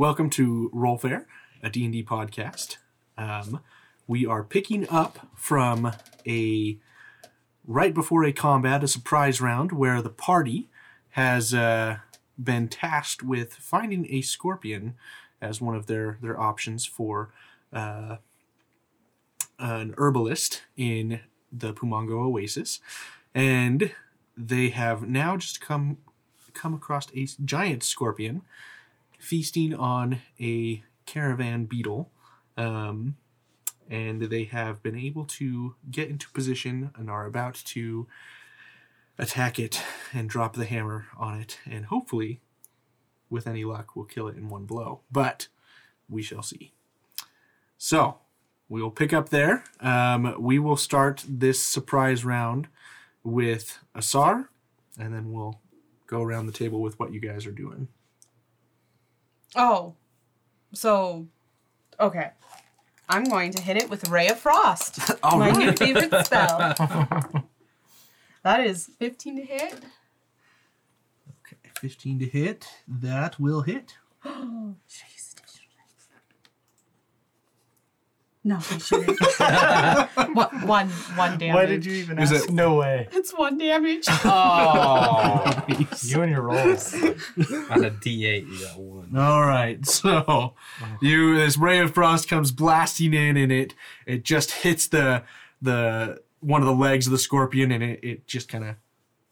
welcome to RollFare, a D&D podcast. Um, we are picking up from a right before a combat, a surprise round where the party has uh, been tasked with finding a scorpion as one of their their options for uh, an herbalist in the Pumongo Oasis, and they have now just come come across a giant scorpion feasting on a caravan beetle. Um, and they have been able to get into position and are about to attack it and drop the hammer on it. And hopefully, with any luck, we'll kill it in one blow. But we shall see. So, we will pick up there. Um, we will start this surprise round with Asar, and then we'll go around the table with what you guys are doing. Oh, so okay. I'm going to hit it with Ray of Frost, All oh, my new favorite spell. that is 15 to hit. Okay, 15 to hit. That will hit. No, I shouldn't. what, one, one damage. Why did you even Is ask? it- No way. It's one damage. Oh, You and your rolls. on a D8, you got one. All right, so you this ray of frost comes blasting in, and it it just hits the the one of the legs of the scorpion, and it, it just kind of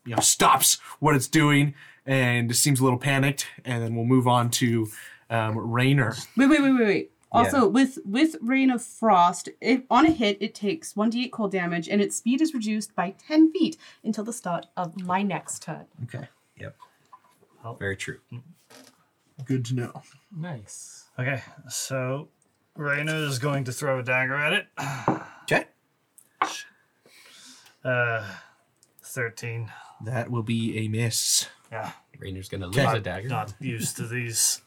you know stops what it's doing, and it seems a little panicked, and then we'll move on to um, Rainer. Wait, wait, wait, wait, wait. Also, with with Ray of Frost, if on a hit, it takes 1d8 cold damage, and its speed is reduced by 10 feet until the start of my next turn. Okay, Yep. Very true. good to know. Nice. Okay, so Raina is going to throw a dagger at it. Okay, Uh, 13. that will be a miss. Yeah, Rainer's gonna lose Okay. a dagger. not used to these.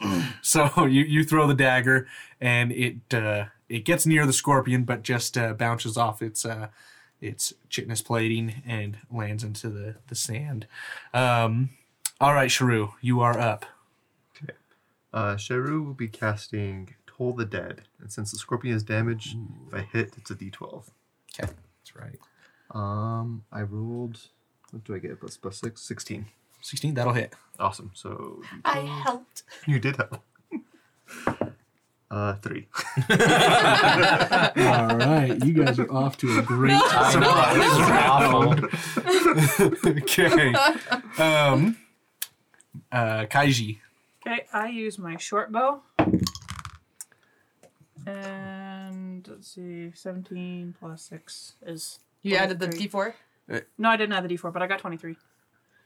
So you, you throw the dagger, and it uh, it gets near the scorpion, but just uh, bounces off its uh, its chitinous plating and lands into the the sand. Um, all right, Sharu, you are up. Uh, Sheru will be casting Toll the Dead, and since the scorpion is damaged, if I hit, it's a D12. Okay, That's right. Um, I rolled. What do I get? Plus plus six, 16. sixteen. That'll hit. Awesome. So I helped. you did help. Uh, three. All right, you guys are off to a great okay. Um, uh, Kaiji. Okay, I use my short bow. And let's see, 17 plus 6 is. You added the 23. d4? No, I didn't add the d4, but I got 23.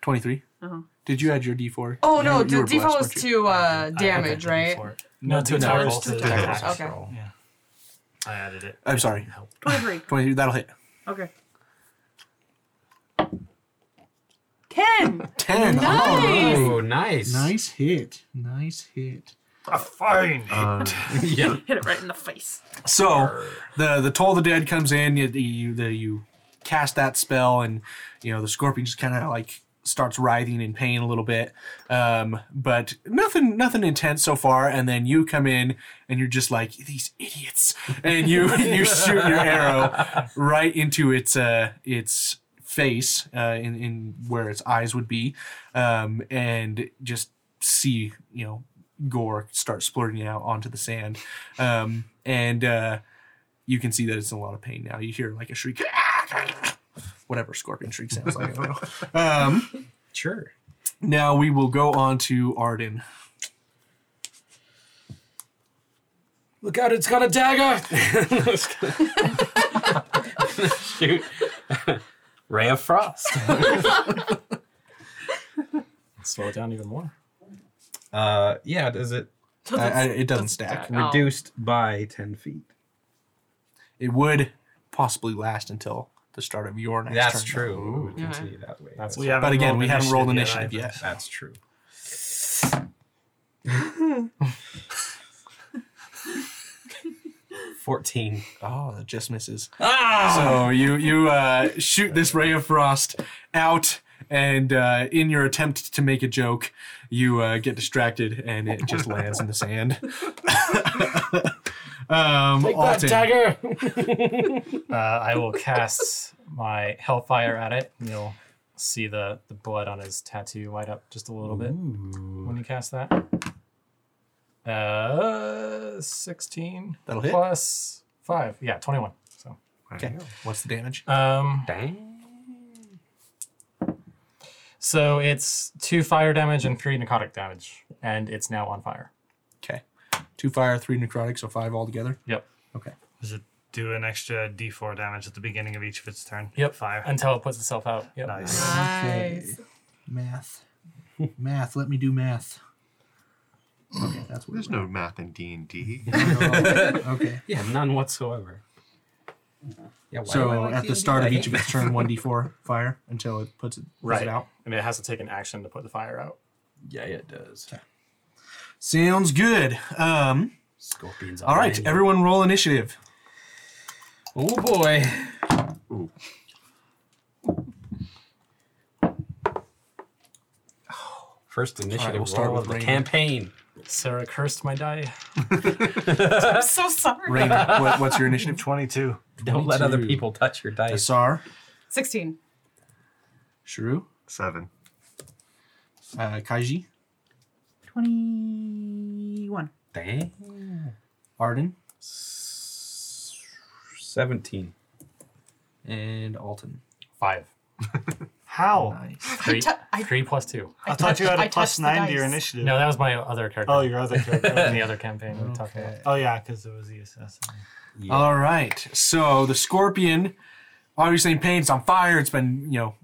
Twenty three. Uh-huh. Did you add your D four? Oh, no, You the d4 was to uh, damage, right? No, to No, attack it's roll. to To attack attack roll. Okay. Yeah. I added it. I'm sorry. Help. 23. Twenty three. That'll hit. Okay. 10! Ten. Nice. Oh, nice. Nice hit. Nice hit. A fine. Um, yeah. Hit it right in the face. So the the toll of the dead comes in. You you, the, you cast that spell, and you know the scorpion just kind of like starts writhing in pain a little bit, um, but nothing nothing intense so far. And then you come in, and you're just like these idiots, and you you shoot your arrow right into its uh its face uh, in in where its eyes would be, um, and just see you know gore start splurting out onto the sand, um, and uh, you can see that it's in a lot of pain now. You hear like a shriek, whatever scorpion shriek sounds like. I don't know. Um, Sure. now we will go on to Arden. Look out, it's got a dagger! Shoot. Ray of Frost. Slow it down even more. Uh, yeah, does it I, I, it doesn't stack. Reduced by 10 feet? It would possibly last until the start of your next That's turn. true. Ooh, we Yeah. continue that way. That's That's, we haven't But again, we haven't rolled initiative initiative either. yet. that's true. Fourteen. Oh, that just misses. Ah! So you you uh, shoot this ray of frost out, and uh, in your attempt to make a joke, you uh, get distracted and it just lands in the sand. um, Alton. dagger. uh, I will cast my hellfire at it. and You'll see the, the blood on his tattoo light up just a little bit when you cast that. Uh, sixteen That'll hit. plus five. Yeah, twenty-one. So, Okay, what's the damage? um, Dang. so it's two fire damage and three necrotic damage, and it's now on fire. Okay, two fire, three necrotic, so five altogether. Yep. Okay. Does it do an extra D4 damage at the beginning of each of its turn? Yep. Fire. Until it puts itself out. Yep. Nice. Nice. Math, math. Let me do math. Okay, that's what. There's no math in D and D. okay. Yeah, none whatsoever. Yeah, why do I So like at the D&D? start I of each of its turn, one d4 fire until it puts it, puts Right. it out. And it has to take an action to put the fire out. Yeah, it does. Sounds good. Um. Scorpions. All right, everyone, roll initiative. Oh boy. Ooh. First initiative we'll start with the Rain. campaign. Sarah cursed my die. I'm so sorry. Rainer, what, what's your initiative? 22. Don't let other 22. people touch your dice. Asar, 16. Shrew, Seven. uh, Kaiji, 21. Dang. Arden, 17. and Alton. Five. How? Nice. Three, tou- three plus two. I, thought you had I a plus touched the nine to your dice. initiative. No, that was my other character. Oh, your other character. in the other campaign we talked about. oh, yeah, because it was the assassin. Yeah. All right. So the scorpion, obviously in pain, it's on fire. It's been, you know,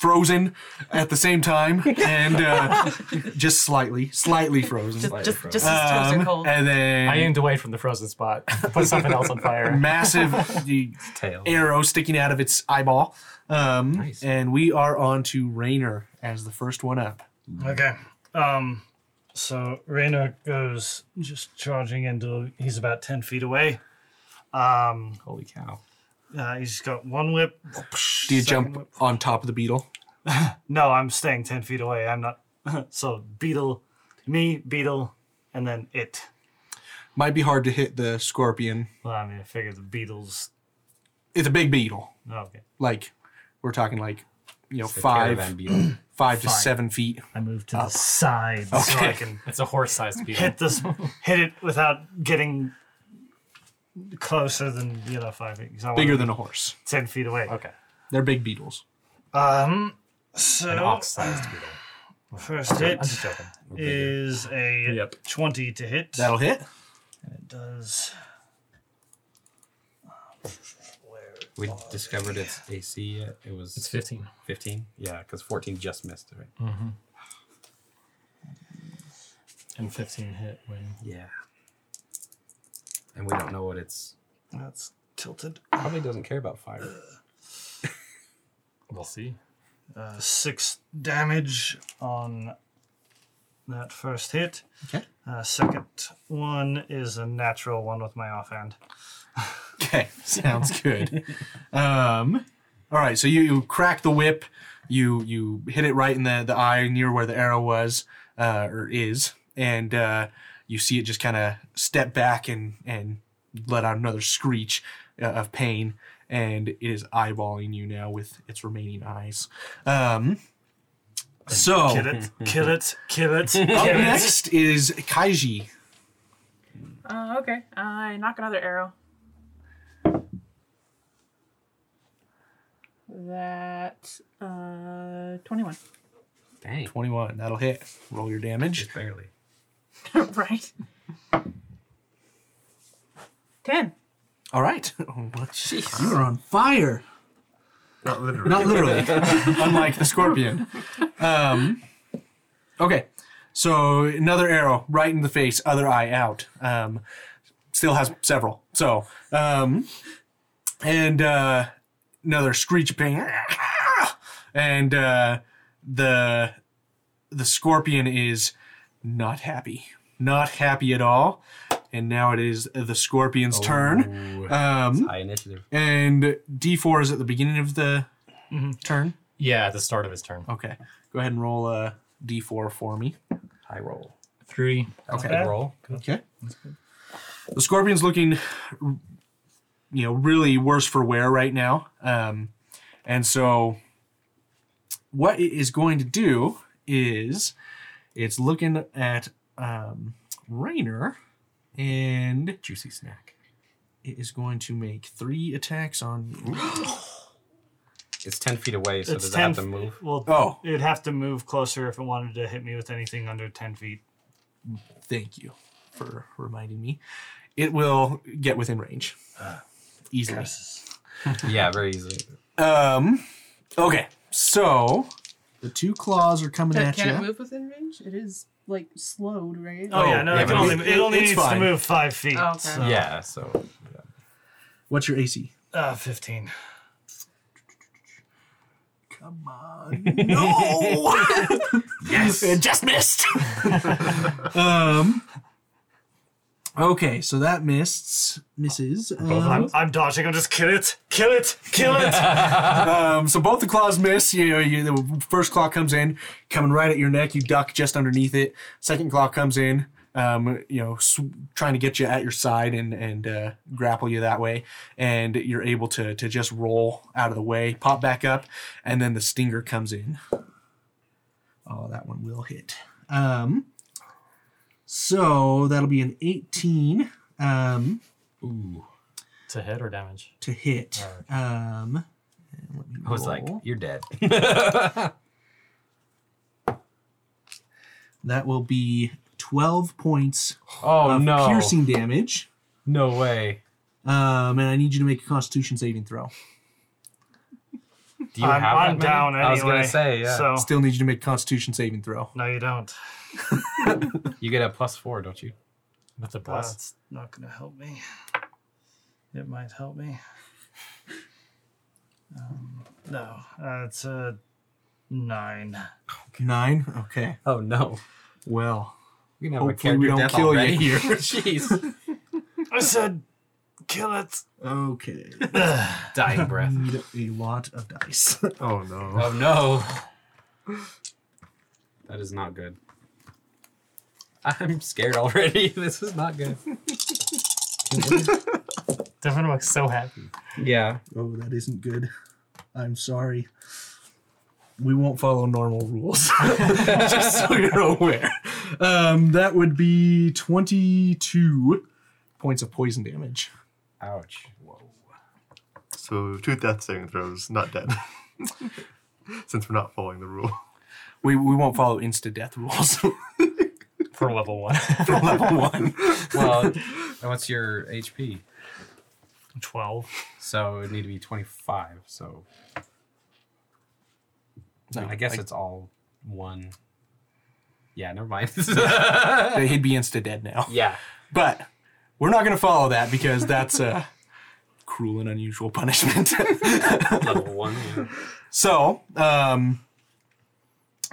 frozen at the same time, and uh, just slightly, slightly frozen. Just, just, frozen. just as toes are Um, cold. and then I aimed away from the frozen spot. Put something else on fire. massive the Tail. arrow sticking out of its eyeball. Um, Nice. And we are on to Rainer as the first one up. Okay. Um. So Rainer goes just charging into. He's about ten feet away. Um. Holy cow. Uh, he's got one whip. Do you jump whip. on top of the beetle? No, I'm staying ten feet away. I'm not. so beetle, me, beetle, and then it. Might be hard to hit the scorpion. Well, I mean, I figure the beetles. It's a big beetle. Okay. Like we're talking like you know The five five to Fine. seven feet. I move to the side so I Okay. can It's a horse-sized beetle. hit this, hit it without getting closer than you know five feet. 'cause I wanna Bigger than a horse. ten feet away. Okay. They're big beetles. Um. So An ox-sized beetle. first I'm hit just joking. is a Yep. twenty to hit. That'll hit. And it does. Where We discovered its AC yet. It was It's 15. 15? Yeah, because 14 just missed, right? And 15 hit when. Yeah. And we don't know what it's. that's tilted. Probably doesn't care about fire. We'll see. Uh, six damage on that first hit. Okay. Uh, second one is a natural one with my offhand. Okay, sounds good. um, all right, so you, you crack the whip, you you hit it right in the, the eye near where the arrow was uh, or is, and uh, you see it just kind of step back and and let out another screech uh, of pain, and it is eyeballing you now with its remaining eyes. Um, so Kill it, kill it, kill it. up next is Kaiji. Uh, okay. I knock another arrow. That uh, 21. Dang. Twenty one. That'll hit. Roll your damage. Just barely. right. 10. All right. You are on fire. Not literally. Not literally, unlike the scorpion. Um, okay, so another arrow right in the face, other eye out. Um, still has several. So, um, and uh, another screech of pain, and uh, the the scorpion is not happy, not happy at all. And now it is the scorpion's turn. Ooh. Um, High initiative. and D4 is at the beginning of the turn. Yeah, at the start of his turn. Okay. Go ahead and roll a d4 for me. High roll. Three. Okay. Good roll. Okay. The scorpion's looking, you know, really worse for wear right now. Um, and so, what it is going to do is it's looking at um, Rainer, and Juicy snack. it is going to make three attacks on you. It's ten feet away, so It's does it have to 10 move? Well, Oh. it would have to move closer if it wanted to hit me with anything under 10 feet. Thank you for reminding me. It will get within range easily. yeah, very easily. Um. Okay, so the two claws are coming Can, at can you. it move within range? It is like slowed, right? Oh, yeah, no, yeah, it, can but only, it- it, only it's needs fine. to move five feet. Oh, okay. so- Yeah, so What's your AC? Uh, 15. Come on. No. yes. It just missed. um. Okay, so that missed misses. I'm, Um, I'm dodging. I'm just kill it, kill it, kill it. um, so both the claws miss. You know, you, the first claw comes in, coming right at your neck. You duck just underneath it. Second claw comes in, um, you know, sw- trying to get you at your side and and uh, grapple you that way, and you're able to to just roll out of the way, pop back up, and then the stinger comes in. Oh, that one will hit. Um, so that'll be an 18 um, To hit or damage? to hit. Um, and let me I was like, "You're dead." That will be 12 points Oh of no! piercing damage. No way. Um, and I need you to make a constitution saving throw. Do you I'm, have I'm down anyway. I was gonna say, yeah. So Still need you to make a constitution saving throw. no, you don't. You get a plus four, don't you? That's a plus. That's not gonna help me. It might help me. Um, no, uh, it's a nine. Nine? Okay. Oh no! Well, We can have Hopefully a we character don't death kill you here. Jeez. I said, kill it. okay. Dying breath. Need a lot of dice. Oh no. Oh no! That is not good. I'm scared already. This is not good. Devin looks so happy. Yeah. oh, that isn't good. I'm sorry. We won't follow normal rules. Just so you're aware. Um, that would be 22 points of poison damage. Ouch. Whoa. So two death saving throws, not dead. Since we're not following the rule. We, we won't follow insta death rules For level one. for level one. Well, what's your HP? 12. So it would need to be 25. So No, I guess like, it's all one. Yeah, never mind. he'd be insta dead now. yeah. But we're not going to follow that because that's a cruel and unusual punishment. Level one. Yeah. so, um,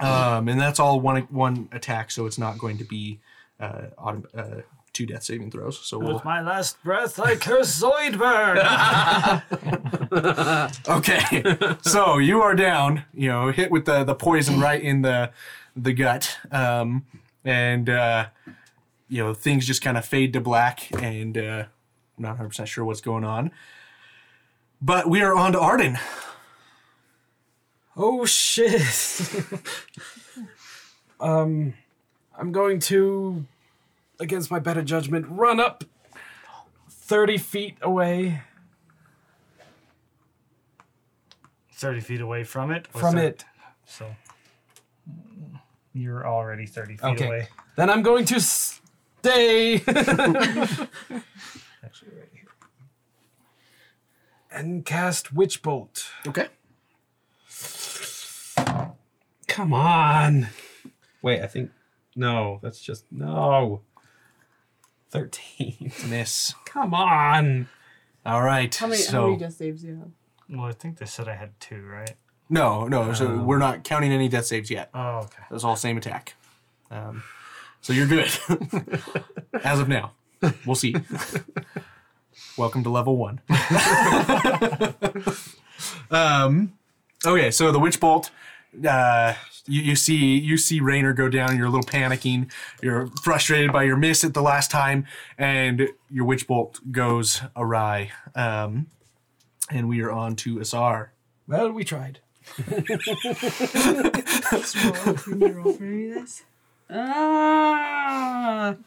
um, and that's all one one attack, so it's not going to be uh, autom- uh, two death saving throws. So we'll With my last breath, I curse Zoidberg. Okay, so you are down. You know, hit with the the poison right in the the gut, um, and uh, you know things just kind of fade to black, and uh, I'm not 100 percent sure what's going on. But we are on to Arden. Oh shit. um, I'm going to, against my better judgment, run up 30 feet away 30 feet away from it? or from thir- it. So you're already 30 feet Okay. away. Then I'm going to stay Actually, right here. and cast Witch Bolt. Okay. Come on. Wait, I think. No, that's just. No. 13. Miss. Come on. All right. How many, so how many death saves do you have? Well, I think they said I had two, right? no, no. So we're not counting any death saves yet. Oh, okay. That's all same attack. Um, so you're good as of now. We'll see. Welcome to level one. um, Okay, so the witch bolt. Uh, you, you see you see Rainer go down. You're a little panicking. You're frustrated by your miss at the last time, and your witch bolt goes awry. Um, and we are on to Asar. Well, we tried. Ah.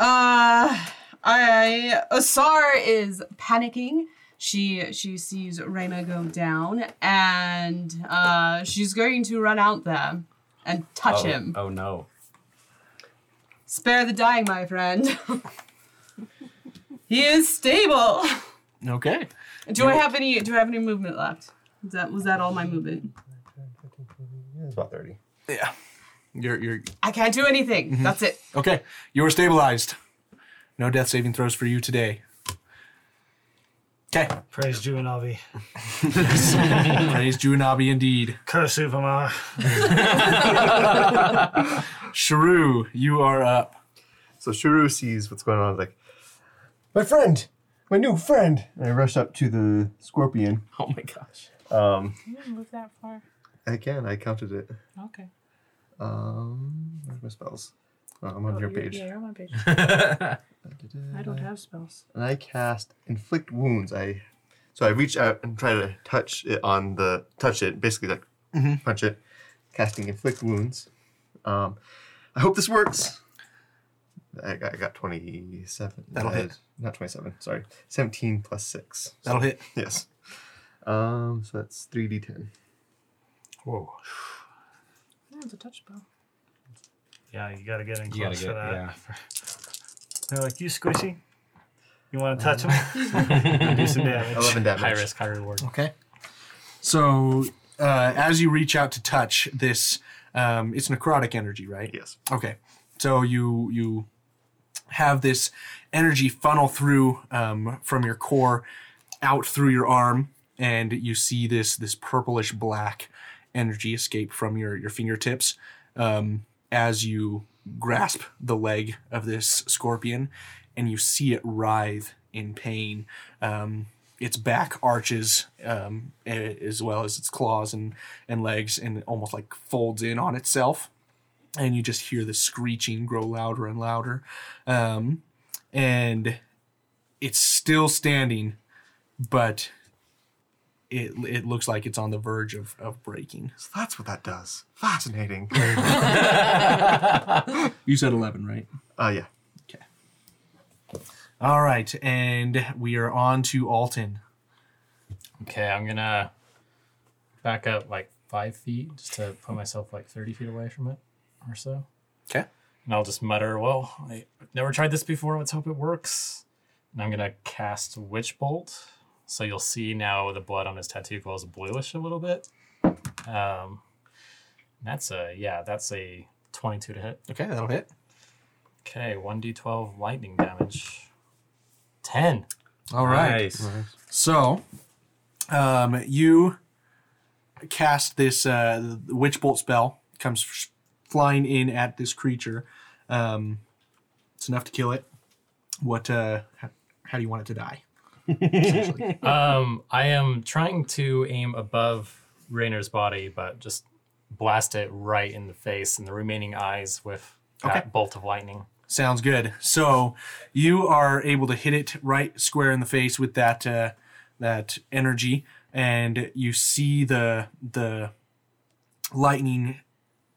Uh, I Asar is panicking. She she sees Reyna go down, and uh, she's going to run out there and touch oh, him. Oh no. Spare the dying, my friend. he is stable. Okay. Do I have any? Do I have any movement left? Is that was that all my movement? Yeah, it's about 30. Yeah. You're you're I can't do anything. That's it. okay. You are stabilized. No death saving throws for you today. Okay. Praise Juvenavi. Praise Junabi indeed. Curse Uvamar. Sharu, you are up. So Shuru sees what's going on, like, my friend, my new friend. And I rush up to the scorpion. Oh my gosh. Um, You didn't move that far. again, I counted it. Okay. Um, where's my spells? Oh, I'm on Oh, your page. Yeah, you're on my page. I I don't have spells. And I cast inflict wounds. I so I reach out and try to touch it on the touch it, basically like Mhm. punch it, casting inflict wounds. Um, I hope this works. I got, I got twenty seven. That'll hit. Not twenty seven. Sorry, seventeen plus six. That'll hit. Yes. Um, so that's three d ten. Whoa. Yeah, it's a touch spell. Yeah, you gotta get in You gotta close get for that. yeah. They're like, you squishy? You want to touch him? Do some damage. Eleven damage. High risk, high reward. Okay. So uh, as you reach out to touch this, um, it's necrotic energy, right? Yes. Okay. So you you have this energy funnel through um, from your core out through your arm, and you see this this purplish black energy escape from your your fingertips um, as you grasp the leg of this scorpion, and you see it writhe in pain. Um, its back arches um, as well as its claws and, and legs, and almost like folds in on itself and you just hear the screeching grow louder and louder um, and it's still standing but it, it looks like it's on the verge of, of breaking So that's what that does. Fascinating. you said 11 right uh, yeah. Okay. All right and we are on to alton Okay, I'm gonna back up like five feet just to put myself like 30 feet away from it or so. okay And I'll just mutter, well, I- I've never tried this before. Let's hope it works. And I'm going to cast Witch Bolt. So you'll see now the blood on his tattoo glows bluish a little bit. Um, that's a, yeah, that's a 22 to hit. okay that'll hit Okay, 1d12 lightning damage. 10. all right Nice. So, um, you cast this uh, witch bolt spell comes f- flying in at this creature. Um, it's enough to kill it. What? Uh, how, how do you want it to die? Essentially. Um, I am trying to aim above Rayner's body, but just blast it right in the face and the remaining eyes with that Okay. bolt of lightning. Sounds good. So you are able to hit it right square in the face with that uh, that energy, and you see the the lightning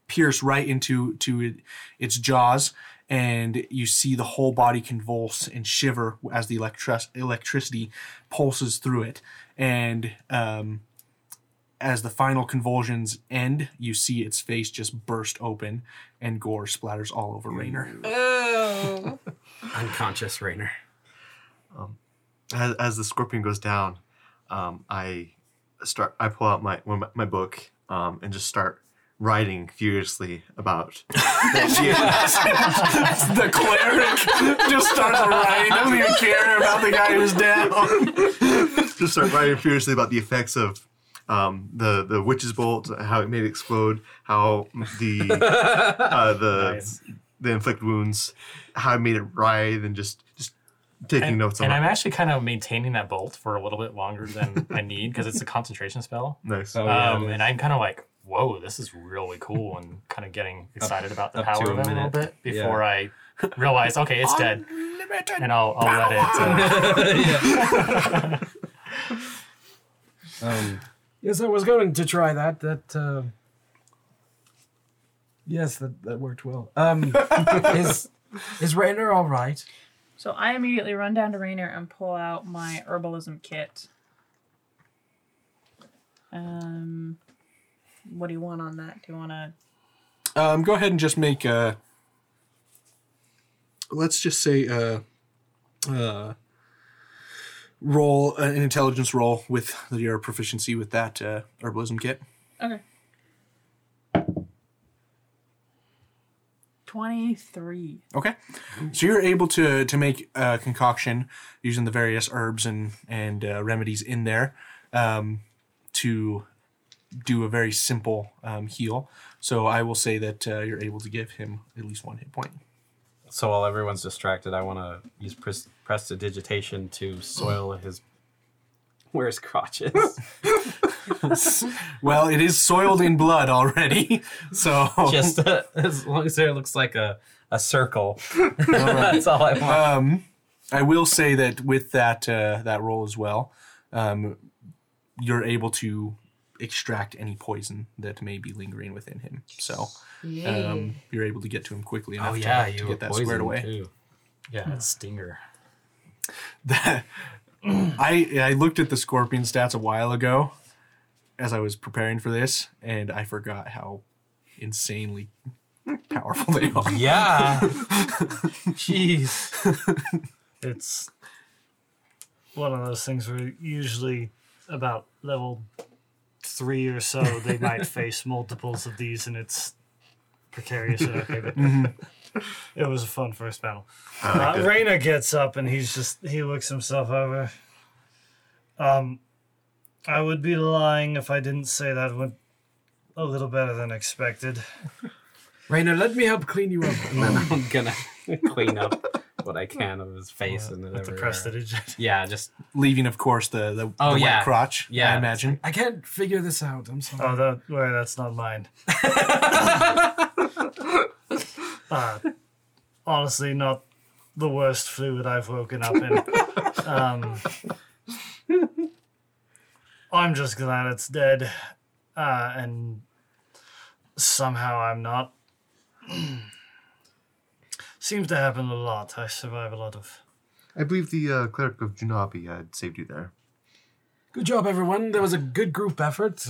pierce right into to its jaws, and you see the whole body convulse and shiver as the electri- electricity pulses through it, and um, as the final convulsions end, you see its face just burst open, and gore splatters all over Rainer. Oh. Unconscious Rainer. as, as the scorpion goes down, um, I start. I pull out my my, my book um, and just start writing furiously about. the cleric just starts writing, doesn't even care about the guy who's down. just start writing furiously about the effects of um, the the witch's bolt, how it made it explode, how the uh, the Nice. the inflict wounds, how it made it writhe, and just just taking And, notes on and it. I'm actually kind of maintaining that bolt for a little bit longer than I need because it's a concentration spell. Nice. Oh, yeah, um, it is. and I'm kind of like, whoa, this is really cool, and kind of getting excited about the up to power a of it a little minute. bit before I realize, okay, it's dead, Unlimited and I'll, I'll let it. Uh, Um, yes, I was going to try that. That uh, yes, that, that worked well. Um, is is Rainer all right? So I immediately run down to Rainer and pull out my herbalism kit. Um, what do you want on that? Do you want to? Um, go ahead and just make a. Let's just say a, uh, roll an intelligence roll with your proficiency with that uh, herbalism kit. Okay. Twenty-three. Okay, so you're able to to make a concoction using the various herbs and and uh, remedies in there um, to do a very simple um, heal. So I will say that uh, you're able to give him at least one hit point. So while everyone's distracted, I want to use pres- prestidigitation to soil his where his crotch is. Well, it is soiled in blood already, so Just uh, as long as there looks like a, a circle. That's all I want. um, I will say that with that uh, that roll as well, um, you're able to extract any poison that may be lingering within him. So um, you're able to get to him quickly enough oh yeah, to, you to get that squared away. too. yeah, it's stinger. That I I looked at the scorpion stats a while ago as I was preparing for this, and I forgot how insanely powerful they are. Yeah. Jeez. It's one of those things where usually about level three or so they might face multiples of these and it's precarious okay, but it was a fun first battle. I like Uh, it. Gets up and he's just he looks himself over. Um, I would be lying if I didn't say that went a little better than expected. Rainer, let me help clean you up. And then I'm gonna clean up what I can of his face and With the everywhere. prestige. Yeah, just Leaving, of course, the the, Oh, the yeah. wet crotch. Yeah. I imagine. I can't figure this out. I'm sorry. Oh, that well, that's not mine. uh, honestly, not the worst fluid I've woken up in. Um, I'm just glad it's dead, uh, and somehow I'm not. Seems to happen a lot. I survive a lot of. I believe the uh, cleric of Junabi had saved you there. Good job, everyone. There was a good group effort.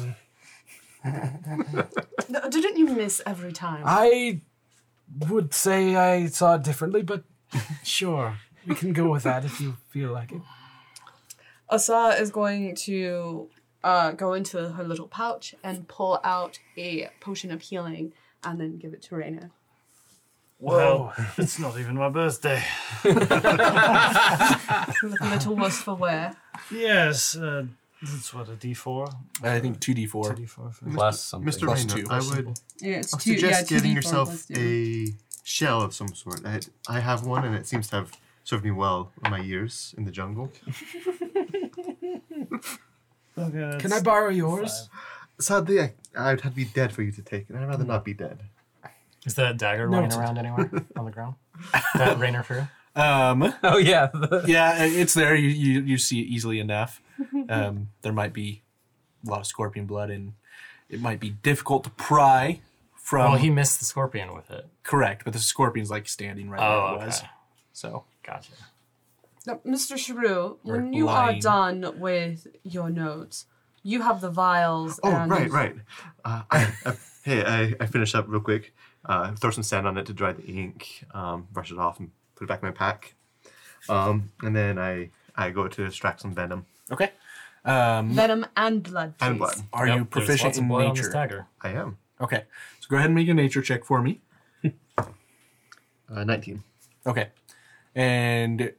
No, Didn't you miss every time? I would say I saw it differently, but sure. We can go with that if you feel like it. Asa is going to uh, go into her little pouch and pull out a potion of healing and then give it to Raina. Well, it's not even my birthday. Look a little worse for wear. Yes, uh, that's what a D four. I think two d four. D four. Plus something. Mr. Plus Rainer, two. I would Yeah, it's I'll two, suggest yeah, getting 2d4 yourself plus two. a shell of some sort. I, I have one, and it seems to have served me well in my years in the jungle. Okay, Can I borrow yours? Sadly, I, I'd have to be dead for you to take it. I'd rather not be dead. Is that dagger No, lying around anywhere on the ground? That Rainer threw? Um, Oh yeah. yeah, it's there. You, you you see it easily enough. Um, there might be a lot of scorpion blood, and it might be difficult to pry from. Well, he missed the scorpion with it. correct, but the scorpion's like standing right Oh, where it okay. was. So Gotcha. Now, Mr. Shrew, when Or you are done with your notes, you have the vials. Oh, and right, right. Uh, I, I, hey, I, I finish up real quick. Uh, throw some sand on it to dry the ink. Um, brush it off and put it back in my pack. Um, and then I I go to extract some venom okay. Um, Venom and blood. and please. blood. are Yep, you there's proficient lots of in blood on this nature? dagger. I am. Okay, so go ahead and make a nature check for me. Uh, 19. Okay, and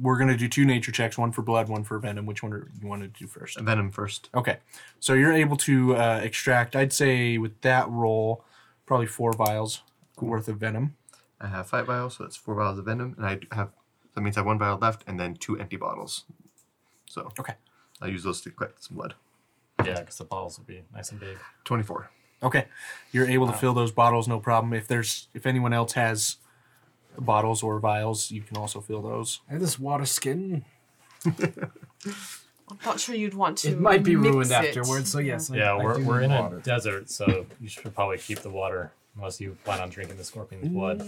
we're gonna do two nature checks: one for blood, one for venom. Which one do you want to do first? Venom first. Okay, so you're able to uh, extract. I'd say with that roll, probably four vials worth of venom. I have five vials, so that's four vials of venom, and I have That means I have one vial left and then two empty bottles. So Okay. I'll use those to collect some blood. Yeah, because the bottles will be nice and big. 24. Okay, you're able to fill those bottles, no problem. If there's if anyone else has bottles or vials, you can also fill those. And this water skin, I'm not sure you'd want to. it might be mix ruined it. afterwards. So yes, Yeah, I we're, do we're need in a desert, so you should probably keep the water unless you plan on drinking the scorpion's blood.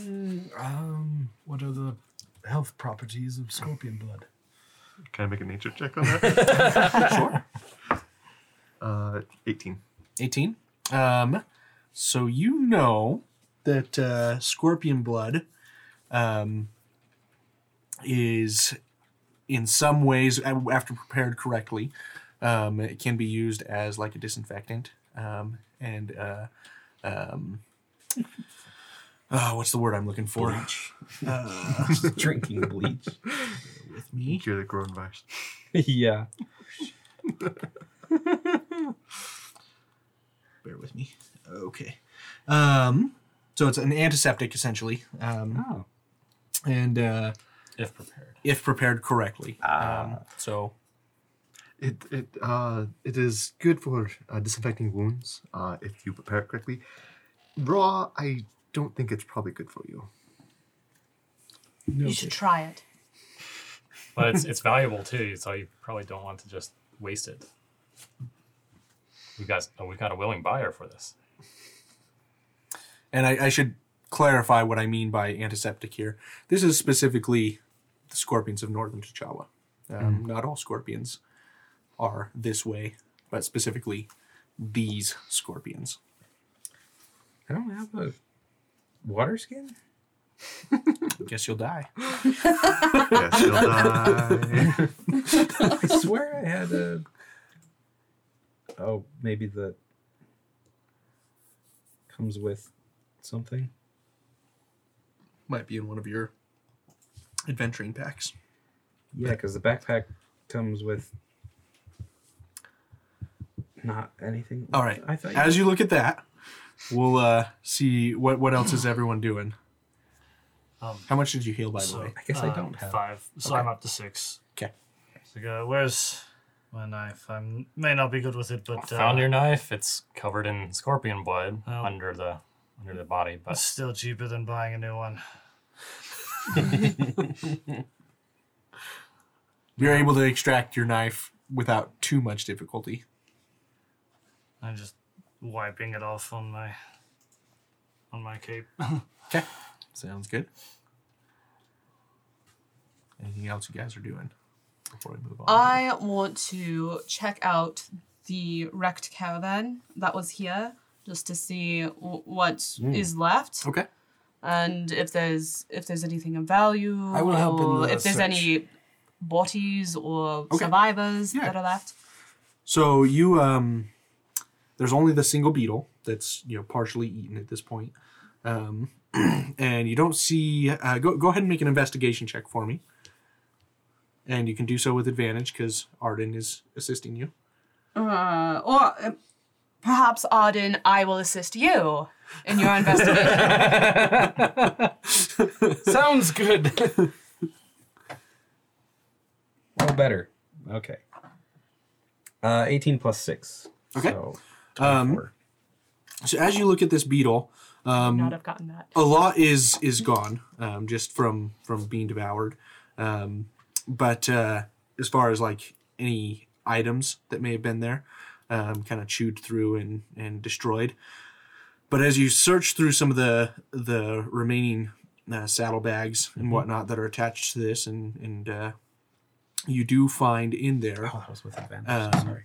Um, what are the health properties of scorpion blood? Can I make a nature check on that? Sure. uh, 18. 18. Um, so you know that uh, scorpion blood um, is, in some ways, after prepared correctly, um, it can be used as like a disinfectant. Um, and uh, um, oh, what's the word I'm looking for? Bleach. Drinking bleach. With me. Cure the coronavirus. yeah. Bear with me. Okay. Um, so it's an antiseptic essentially, um, Oh. and uh, If prepared. if prepared correctly. Ah. Um, so It it uh it is good for uh, disinfecting wounds uh, if you prepare it correctly. Raw, I don't think it's probably good for you. You should try it. But it's, it's valuable too, so you probably don't want to just waste it. We got oh, we got a willing buyer for this. And I, I should clarify what I mean by antiseptic here. This is specifically the scorpions of northern T'Challa. Um, Not all scorpions are this way, but specifically these scorpions. I don't have a water skin. Guess you'll die. yes, you'll die. I swear I had a. Oh, maybe the comes with something. Might be in one of your adventuring packs. Yeah, because the backpack comes with not anything. All right. I thought. As you look at that, we'll uh, see what what else is everyone doing. Um, How much did you heal, by the so- way? I guess I uh, don't have. five. So Okay. I'm up to six. Okay. So go, where's my knife? I may not be good with it, but uh, Found your knife. It's covered in scorpion blood Oh. under the under the body, but It's still cheaper than buying a new one. You're able to extract your knife without too much difficulty. I'm just wiping it off on my on my cape. Okay. Sounds good. Anything else you guys are doing before we move on? I want to check out the wrecked caravan that was here, just to see w- what mm. is left, okay. And if there's if there's anything of value, I will help in or the if there's search. any bodies or Okay. survivors Yeah. that are left. So you um, there's only the single beetle that's you know partially eaten at this point, um, and you don't see. Uh, go go ahead and make an investigation check for me, and you can do so with advantage because Arden is assisting you. Uh, or uh, perhaps Arden, I will assist you in your investigation. Sounds good. Oh, better. Okay. Uh, 18 plus 6. Okay. So, Um, So as you look at this beetle, um, Not have gotten that. a lot is is gone um, just from from being devoured um, but uh, as far as like any items that may have been there um, kind of chewed through and and destroyed but as you search through some of the the remaining uh, saddlebags and whatnot that are attached to this and and uh, you do find in there oh, that was with advantage. um, Sorry.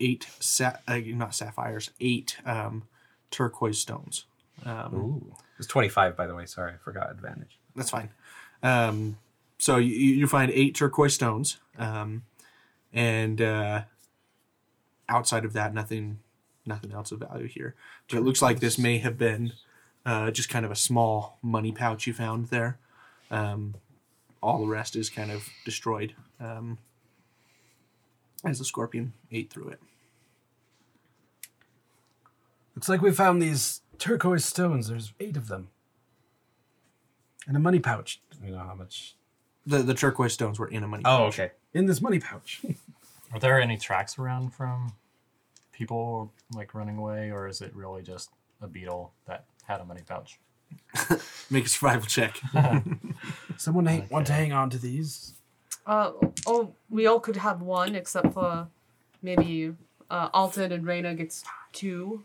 eight sa- uh, not sapphires eight um, turquoise stones um, Ooh. It was 25, by the way. Sorry, I forgot advantage. That's fine. Um, so you, you find eight turquoise stones, um, and uh, outside of that, nothing, nothing else of value here. So it looks like this may have been uh, just kind of a small money pouch you found there. Um, all the rest is kind of destroyed um, as the scorpion ate through it. Looks like we found these turquoise stones. There's eight of them. And a money pouch. Do you know how much The the turquoise stones were in a money. Oh, pouch. okay. In this money pouch. Are there any tracks around from people like running away, or is it really just a beetle that had a money pouch? Make a survival check. Someone hang, want to hang on to these? Uh, oh, we all could have one, except for maybe uh, Alton and Reyna gets two.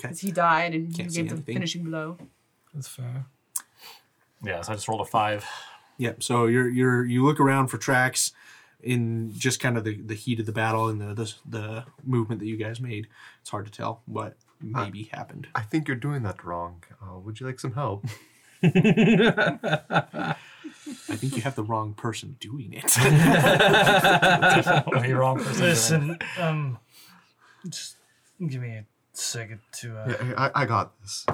Okay. Because he died and Can't you see gave the anything. finishing blow. That's fair. Yeah, so I just rolled a five. Yep. So you're you're you look around for tracks in just kind of the, the heat of the battle and the, the the movement that you guys made. It's hard to tell what maybe happened. I think you're doing that wrong. Uh, would you like some help? I think you have the wrong person doing it. Definitely wrong person. doing it. Listen, um, just give me a second to. Uh, Yeah, I, I got this.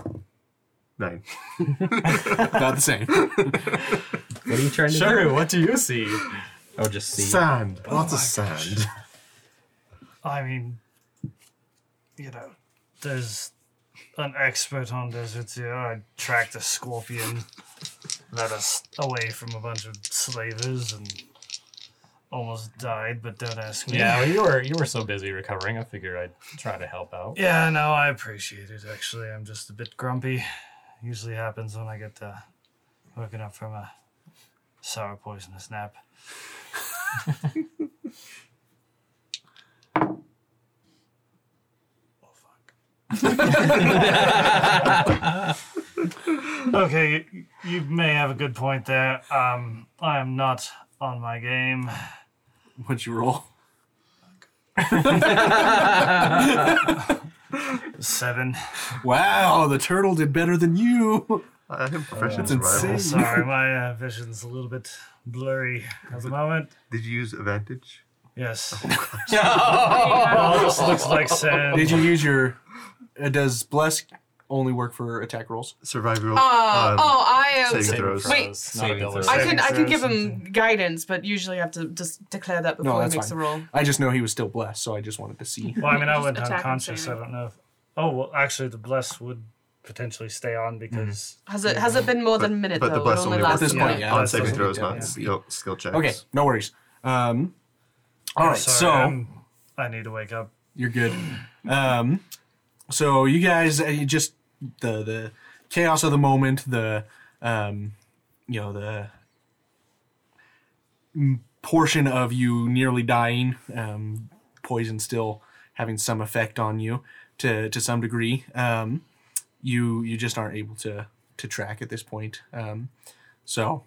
Nine. About the same. What are you trying to do? Sure, what do you see? Oh, just see. Sand. Lots of sand. I mean, you know, there's an expert on deserts here. I tracked a scorpion, led us away from a bunch of slavers, and almost died. But don't ask me. Yeah, well, you were you were so busy recovering. I figured I'd try to help out. Yeah, no, I appreciate it. Actually, I'm just a bit grumpy. Usually happens when I get uh, woken up from a sour poisonous nap. Oh fuck. okay, you, you may have a good point there. Um, I am not on my game. What'd you roll? Seven. Wow, the turtle did better than you. I am proficient That's in survival. insane. Sorry, my uh, vision's a little bit blurry at the moment. Did you use advantage? Yes. All this looks like sand. Did you use your? Uh, does bless only work for attack rolls? Survival. Uh, um, oh, I am. saving Saving throws. Wait. throws, Saving throws. I Saving can I can give him guidance, but usually I have to just declare that No, before he that's makes fine. the roll. I just know he was still blessed, so I just wanted to see. Well, I mean, I went unconscious. I don't know. If, oh, well, actually, the bless would potentially stay on because. Has it has it been more than a minute but the though? bless It only only lasts At this a point, minute. yeah. on that's saving throws, we not yeah. skill, skill checks. Okay, no worries. Um, all right, Sorry, so I'm- I need to wake up. you're good. Um, so you guys, uh, you just the the chaos of the moment, the um, you know the portion of you nearly dying, um, poison still having some effect on you to to some degree. Um, you you just aren't able to to track at this point. Um, so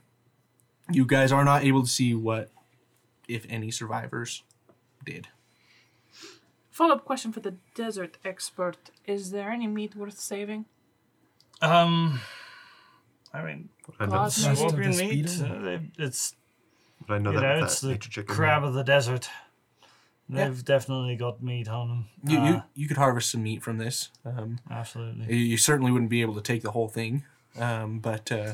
you guys are not able to see what, if any, survivors did. Follow up question for the desert expert: Is there any meat worth saving? Um, I mean, I know, Claws, that, maybe? scorpion this meat. uh, it's but I know you that know, with it's that the crab of the desert. They've definitely got meat on them. You, Uh, you you could harvest some meat from this. Um, absolutely. you, you certainly wouldn't be able to take the whole thing, um, but uh,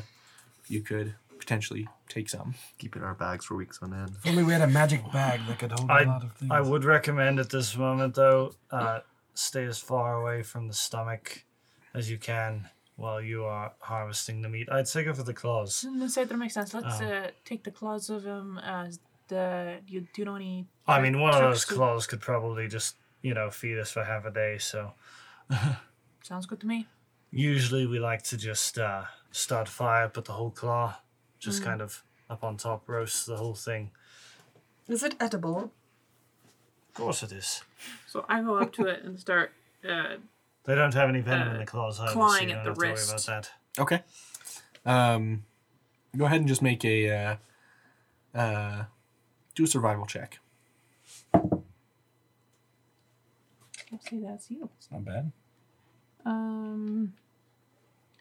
you could potentially take some. Keep it in our bags for weeks on end. If only we had a magic bag that could hold a I- lot of things. I would recommend at this moment, though, uh, stay as far away from the stomach as you can while you are harvesting the meat. I'd say go for the claws. Mm, Say that makes sense. Let's Oh. uh, take the claws of him as the you do you know any. I mean, one of those tricks to- claws could probably just, you know, feed us for half a day. So Sounds good to me. usually we like to just uh, start fire, put the whole claw just kind of up on top, roast the whole thing. Is it edible? Of course it is. So I go up to it and start. Uh, They don't have any venom in Uh, the claws either, so clawing you at the have to worry wrist. about that. Okay. Um, go ahead and just make a uh, uh, do a survival check. let's see, that's you. It's not bad. Um,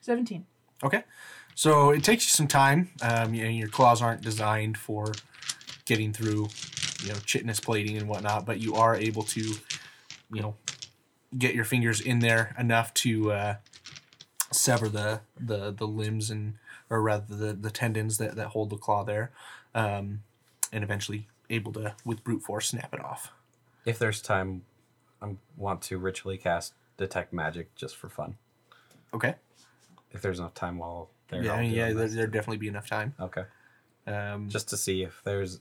seventeen. Okay. So it takes you some time. Um, you know, your claws aren't designed for getting through, you know, chitinous plating and whatnot, but you are able to, you know, get your fingers in there enough to uh, sever the, the the limbs and, or rather the the tendons that, that hold the claw there, um, and eventually able to with brute force snap it off. If there's time, I want to ritually cast detect magic just for fun. Okay. If there's enough time while they're yeah, all I mean, doing yeah, there, this. there'd definitely be enough time. Okay. Um, just to see if there's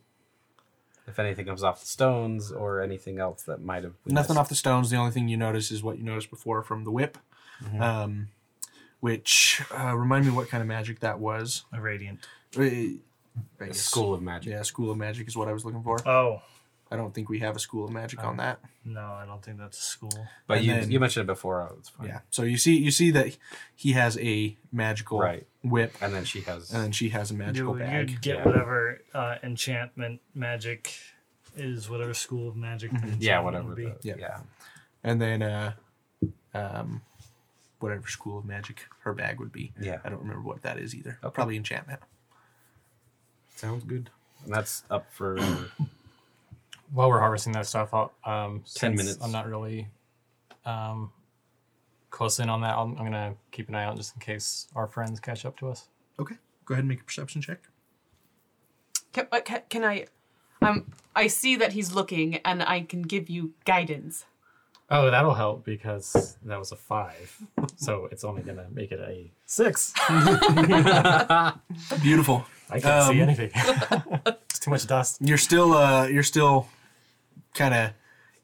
if anything comes off the stones or anything else that might have nothing missed. off the stones. The only thing you notice is what you noticed before from the whip, um, which uh, remind me what kind of magic that was. A radiant. Uh, The Vegas. school of magic. Yeah, school of magic is what I was looking for. Oh I don't think we have a school of magic on that. no, I don't think that's a school. But And you then- you mentioned it before. Oh, it's fine. Yeah. So you see, you see that he has a magical Right. whip, And then she has. and then she has a magical you, bag. you get Yeah. whatever uh, enchantment magic is, whatever school of magic. the yeah, enchantment whatever. would be. The, Yeah. yeah. and then uh, um, whatever school of magic her bag would be. Yeah. I don't remember what that is either. Okay. Probably enchantment. Sounds good. And that's up for While we're harvesting that stuff, I'll, um, 10 minutes. I'm not really um, close in on that. I'm, I'm gonna keep an eye out just in case our friends catch up to us. Okay. Go ahead and make a perception check. Can, but can, can I? Um, I see that he's looking, and I can give you guidance. Oh, that'll help because that was a five, so it's only gonna make it a six. Beautiful. I can't see Um, anything. it's too much dust. You're still uh, you're still kind of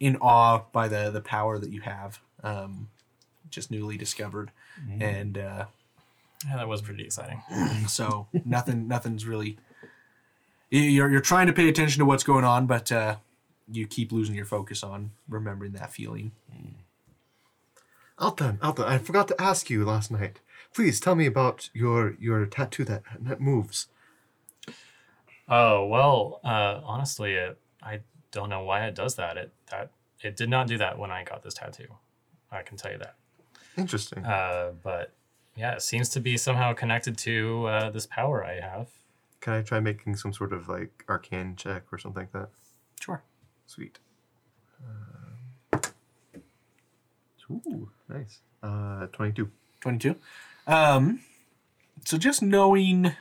in awe by the the power that you have, um, just newly discovered, and uh, Yeah, that was pretty exciting. so nothing nothing's really. you- You're you're trying to pay attention to what's going on, but uh, you keep losing your focus on remembering that feeling. Altan, Altan, I forgot to ask you last night. Please tell me about your your tattoo that that moves. Oh well, uh, honestly, it, I don't know why it does that. It that it did not do that when I got this tattoo. I can tell you that. Interesting. Uh, but yeah, it seems to be somehow connected to uh, this power I have. Can I try making some sort of like arcane check or something like that? Sure. Sweet. Um, ooh, nice. Uh, twenty-two. 22. Um, so just knowing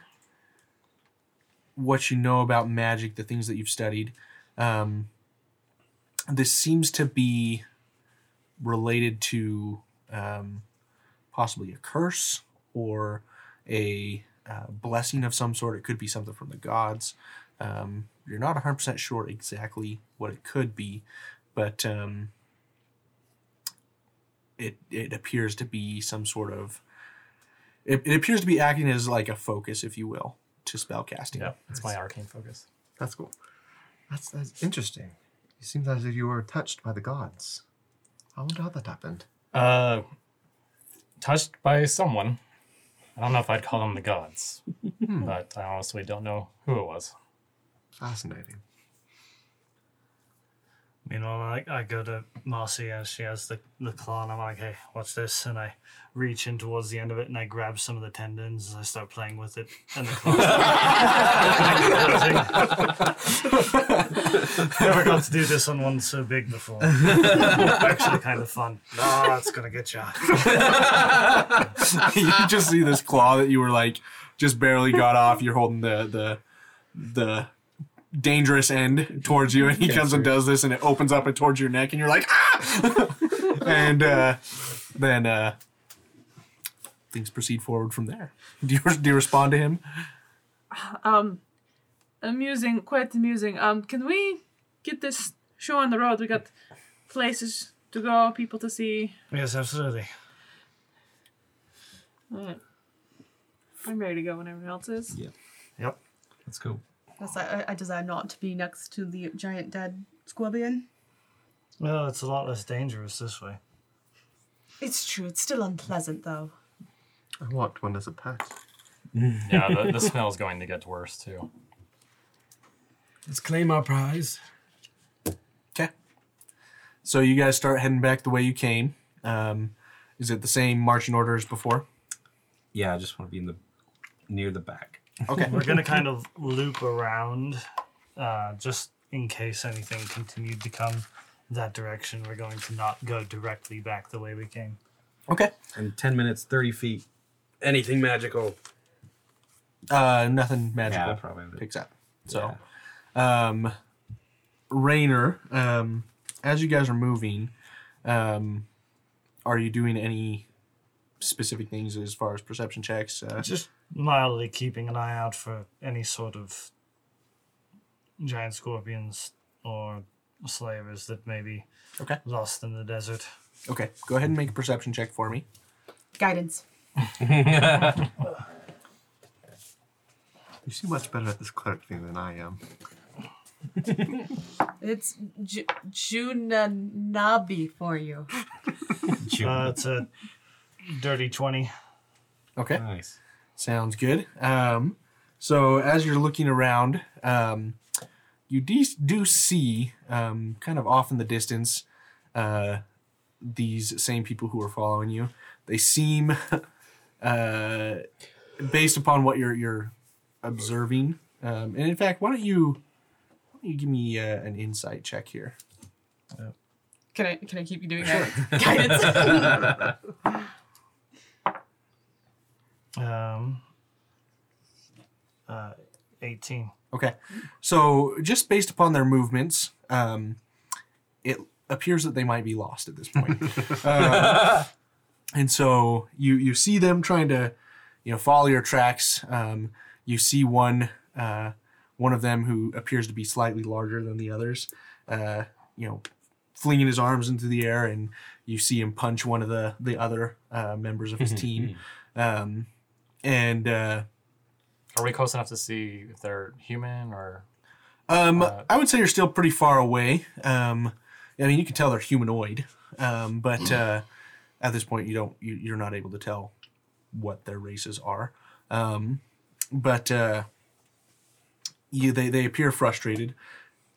what you know about magic, the things that you've studied, um, this seems to be related to um, possibly a curse or a uh, blessing of some sort. It could be something from the gods. Um, you're not 100% sure exactly what it could be, but um, it it appears to be some sort of it, it appears to be acting as like a focus, if you will, to spell casting. Yeah, it's my arcane focus. That's cool. That's that's interesting. It seems as if you were touched by the gods. I wonder how that happened. Uh, touched by someone. I don't know if I'd call them the gods, but I honestly don't know who it was. Fascinating. Meanwhile, I, I go to Marcy and she has the, the claw, and I'm like, hey, watch this. And I reach in towards the end of it and I grab some of the tendons and I start playing with it. And the claw. Never got to do this on one so big before. Actually, kind of fun. No, it's going to get you. you just see this claw that you were like just barely got off. You're holding the the the dangerous end towards you, and he comes and does this, and it opens up and towards your neck, and you're like ah, and uh, then uh, things proceed forward from there. Do you do you respond to him? Um, amusing, quite amusing. Um, can we get this show on the road? We got places to go, people to see. Yes, absolutely. Alright. I'm ready to go when everyone else is. Yep. Yep. That's cool. That's like, I, I desire not to be next to the giant dead scorpion. Well, it's a lot less dangerous this way. It's true. It's still unpleasant, though. I walked one as a pet. Yeah, the, the smell's going to get worse too. Let's claim our prize. Okay. So you guys start heading back the way you came. Um, is it the same marching order as before? Yeah, I just want to be in the near the back. Okay. We're gonna kind of loop around, uh, just in case anything continued to come that direction. We're going to not go directly back the way we came. Okay. And 10 minutes, 30 feet. Anything magical. Uh, nothing magical Yeah, probably. picks up. So, um, Rainer, um, as you guys are moving, um, are you doing any specific things as far as perception checks? Uh, Just mildly keeping an eye out for any sort of giant scorpions or slavers that may be Okay. lost in the desert. okay, go ahead and make a perception check for me. Guidance. You seem much better at this cleric thing than I am. It's Ju- Junanabi for you. Uh, it's a dirty 20. Okay. Nice. Sounds good. Um, so as you're looking around, um, you de- do see, um, kind of off in the distance, uh, these same people who are following you. They seem, uh, based upon what you're you're observing, um, and in fact, why don't you why don't you give me uh, an insight check here? Can I can I keep you doing that? Guidance. Um, uh, 18. Okay. So just based upon their movements, um, it appears that they might be lost at this point. Uh, and so you you see them trying to, you know, follow your tracks. Um, you see one uh, one of them who appears to be slightly larger than the others. Uh, you know, flinging his arms into the air, and you see him punch one of the the other uh, members of his team. Um, and uh, Are we close enough to see if they're human or? Um, Uh, I would say you're still pretty far away. Um, I mean, you can tell they're humanoid, um, but uh, at this point, you don't. You, you're not able to tell what their races are. Um, but uh, you, they they appear frustrated,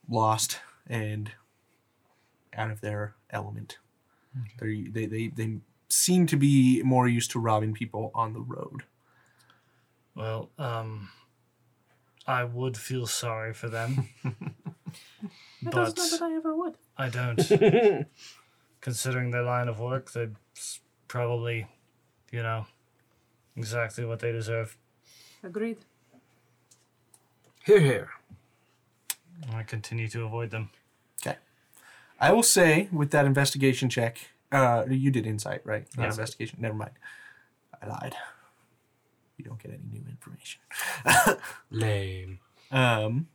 lost, and out of their element. They're, they they they seem to be more used to robbing people on the road. Well, um, I would feel sorry for them. I but don't know that I ever would. I don't. Considering their line of work, they're probably, you know, exactly what they deserve. Agreed. Here, here. I continue to avoid them. Okay. I will say with that investigation check, uh, you did insight, right? Not Yes. investigation. Never mind. I lied. You don't get any new information. Lame. Um.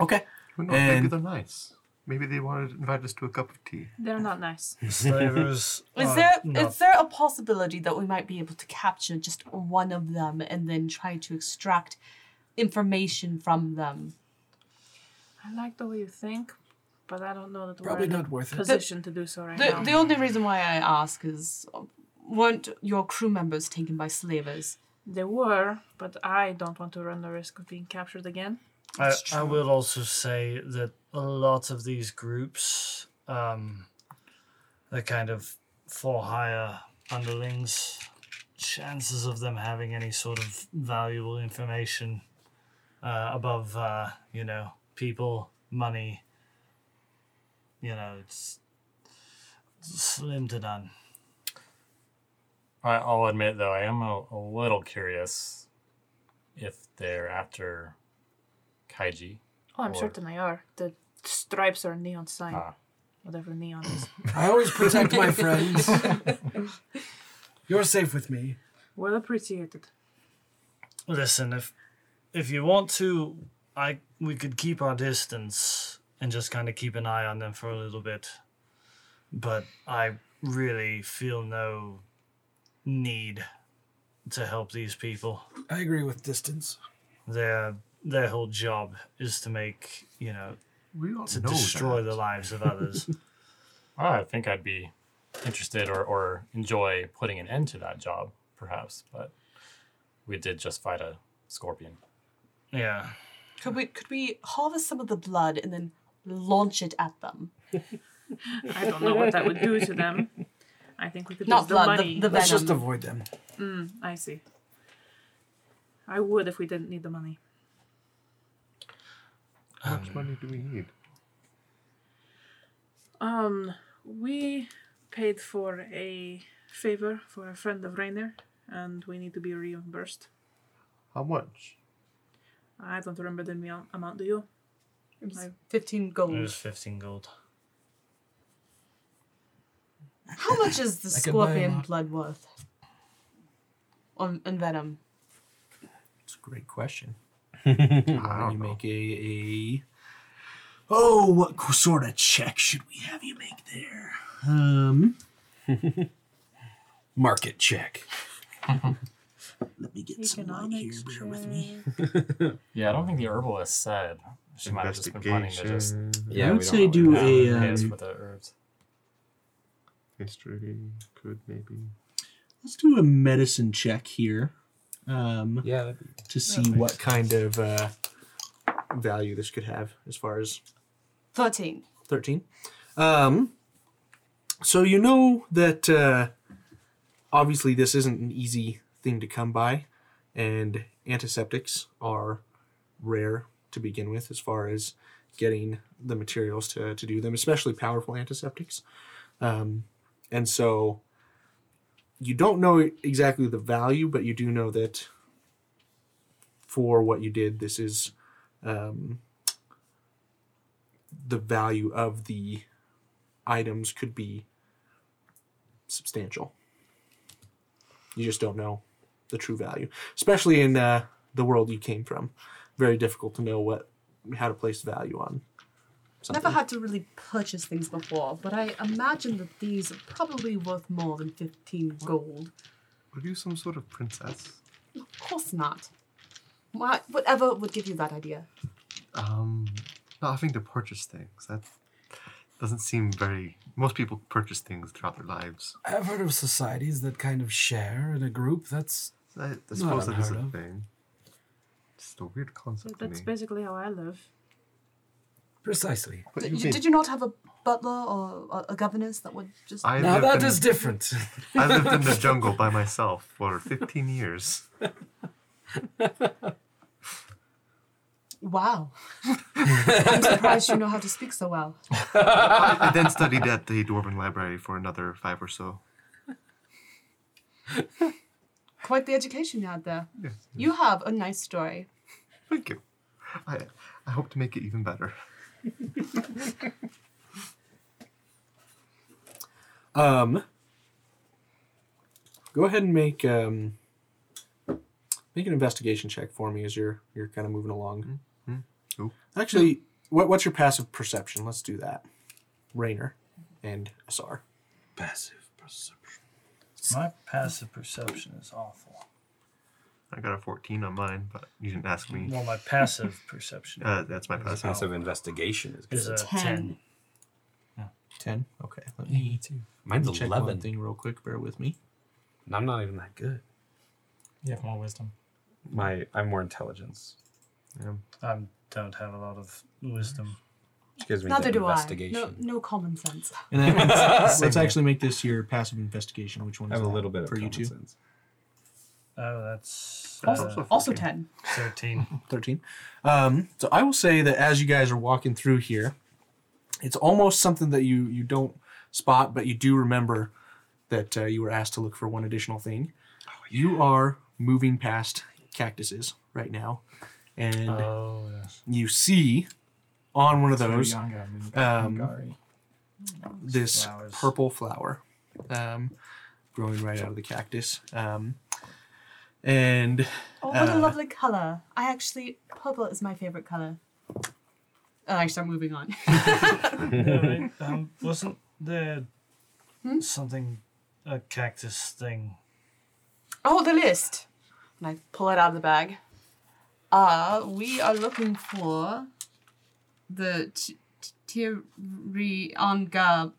Okay. Who knows? Maybe And- they're nice. Maybe they wanted to invite us to a cup of tea. They're not nice. Slavers. Is are there not- is there a possibility that we might be able to capture just one of them and then try to extract information from them? I like the way you think, but I don't know that Probably we're in not a worth it. position to do so right The, now. the only reason why I ask is weren't your crew members taken by slavers? They were, but I don't want to run the risk of being captured again. I, I will also say that a lot of these groups, um, they're kind of for hire underlings. Chances of them having any sort of valuable information uh, above, uh, you know, people, money, you know, it's slim to none. I, I'll admit though, I am a, a little curious if they're after Kaiji. Oh, I'm Or- certain they are. The stripes are neon sign. Ah. Whatever neon is. I always protect my friends. You're safe with me. well appreciated. Listen, if if you want to, I we could keep our distance and just kind of keep an eye on them for a little bit. But I really feel no need to help these people. I agree with distance. Their their whole job is to make you know We don't to know destroy that. the lives of others. I think I'd be interested or, or enjoy putting an end to that job, perhaps. But we did just fight a scorpion. yeah. Could we could we harvest some of the blood and then launch it at them? I don't know what that would do to them. I think we could Not use the blood, the- money. the Let's just Venom. avoid them. Mm, I see. I would if we didn't need the money. How much money do we need? Um, we paid for a favor for a friend of Rainer, and we need to be reimbursed. How much? I don't remember the amount, amount do you? It was Fifteen gold. It was fifteen gold. How much is the I could buy a scorpion lot. blood worth? On and venom. It's a great question. Why don't you make a, a oh, what co- sort of check should we have you make there? Um, Market check. let me get some light here. Economics Bear with me. check. Yeah, I don't think the herbalist said. She might have just been planning to just Investigation, Yeah, I would say know do a um, for the herbs. History could maybe. let's do a medicine check here. Um, Yeah, that'd be- to see what kind of uh, value this could have as far as Thirteen. 13. Um, so you know that uh, obviously this isn't an easy thing to come by, and antiseptics are rare to begin with as far as getting the materials to, to do them, especially powerful antiseptics. Um, and so you don't know exactly the value, but you do know that for what you did, this is um, the value of the items could be substantial. You just don't know the true value, especially in uh, the world you came from. Very difficult to know what how to place value on. Something. Never had to really purchase things before, but I imagine that these are probably worth more than fifteen gold. Are you some sort of princess? Of course not. Why, whatever would give you that idea? Um, not having to purchase things. That doesn't seem very. Most people purchase things throughout their lives. I've heard of societies that kind of share in a group. That's I, I Not suppose that is a of. thing. It's a weird concept to That's me. basically how I live. Precisely. But Did you've did you not have a butler or a, a governess that would just? I Now lived that in- is different. I lived in the jungle by myself for 15 years. Wow. I'm surprised you know how to speak so well. I then studied at the Dwarven Library for another five or so. Quite the education you had there. Yes. You have a nice story. Thank you. I, I hope to make it even better. Um, go ahead and make um, make an investigation check for me as you're you're kind of moving along. Mm-hmm. Ooh. Actually, what what's your passive perception? Let's do that. Rainer and Asar. Passive perception. My passive perception is awful. I got a 14 on mine, but you didn't ask me. Well, my passive perception Uh, that's my passive. Passive investigation is good. is a Ten. 10. Ten. Okay. Let me Mine's check one 11. thing real quick. Bear with me. And I'm not even that good. You have more wisdom. My I'm more intelligence. I don't have a lot of wisdom. Which gives me Neither the do I. No, no common sense. And that means, Same let's actually make this your passive investigation. Which one I is have a little bit of for you common two? sense. Oh, that's Also, uh, also 10. 13. 13. Um, so I will say that as you guys are walking through here, it's almost something that you you don't spot, but you do remember that uh, you were asked to look for one additional thing. You are moving past cactuses right now, and Oh, yes. you see on one of those Yanga, I mean, um, this Flowers. purple flower um, growing right out of the cactus. Um, and Oh, what a Uh, lovely color. I actually, purple is my favorite color. And I start moving on. Yeah, right. um, wasn't there something, a cactus thing? oh, the list. And I pull it out of the bag. Uh, we are looking for the T- T- Tirianga.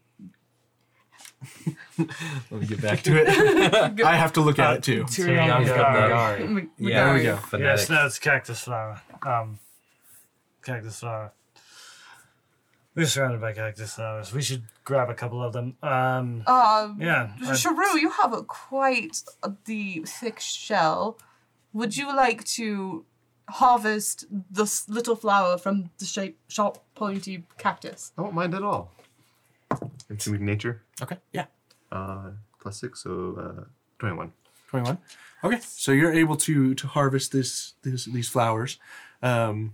let me get back to it. I have to look at it too. Tyrion Yeah, There we go. Phonetic. Yes, no, it's cactus flower. Um, cactus flower. We're surrounded by cactus flowers. We should grab a couple of them. Um, Um, yeah. I- Sharu, you have a quite uh, the thick shell. Would you like to harvest this little flower from the shape, sharp, pointy cactus? I won't mind at all. Intimidating nature, Okay. Yeah. uh, plus six, so uh, 21. 21 okay so you're able to to harvest this, this these flowers um,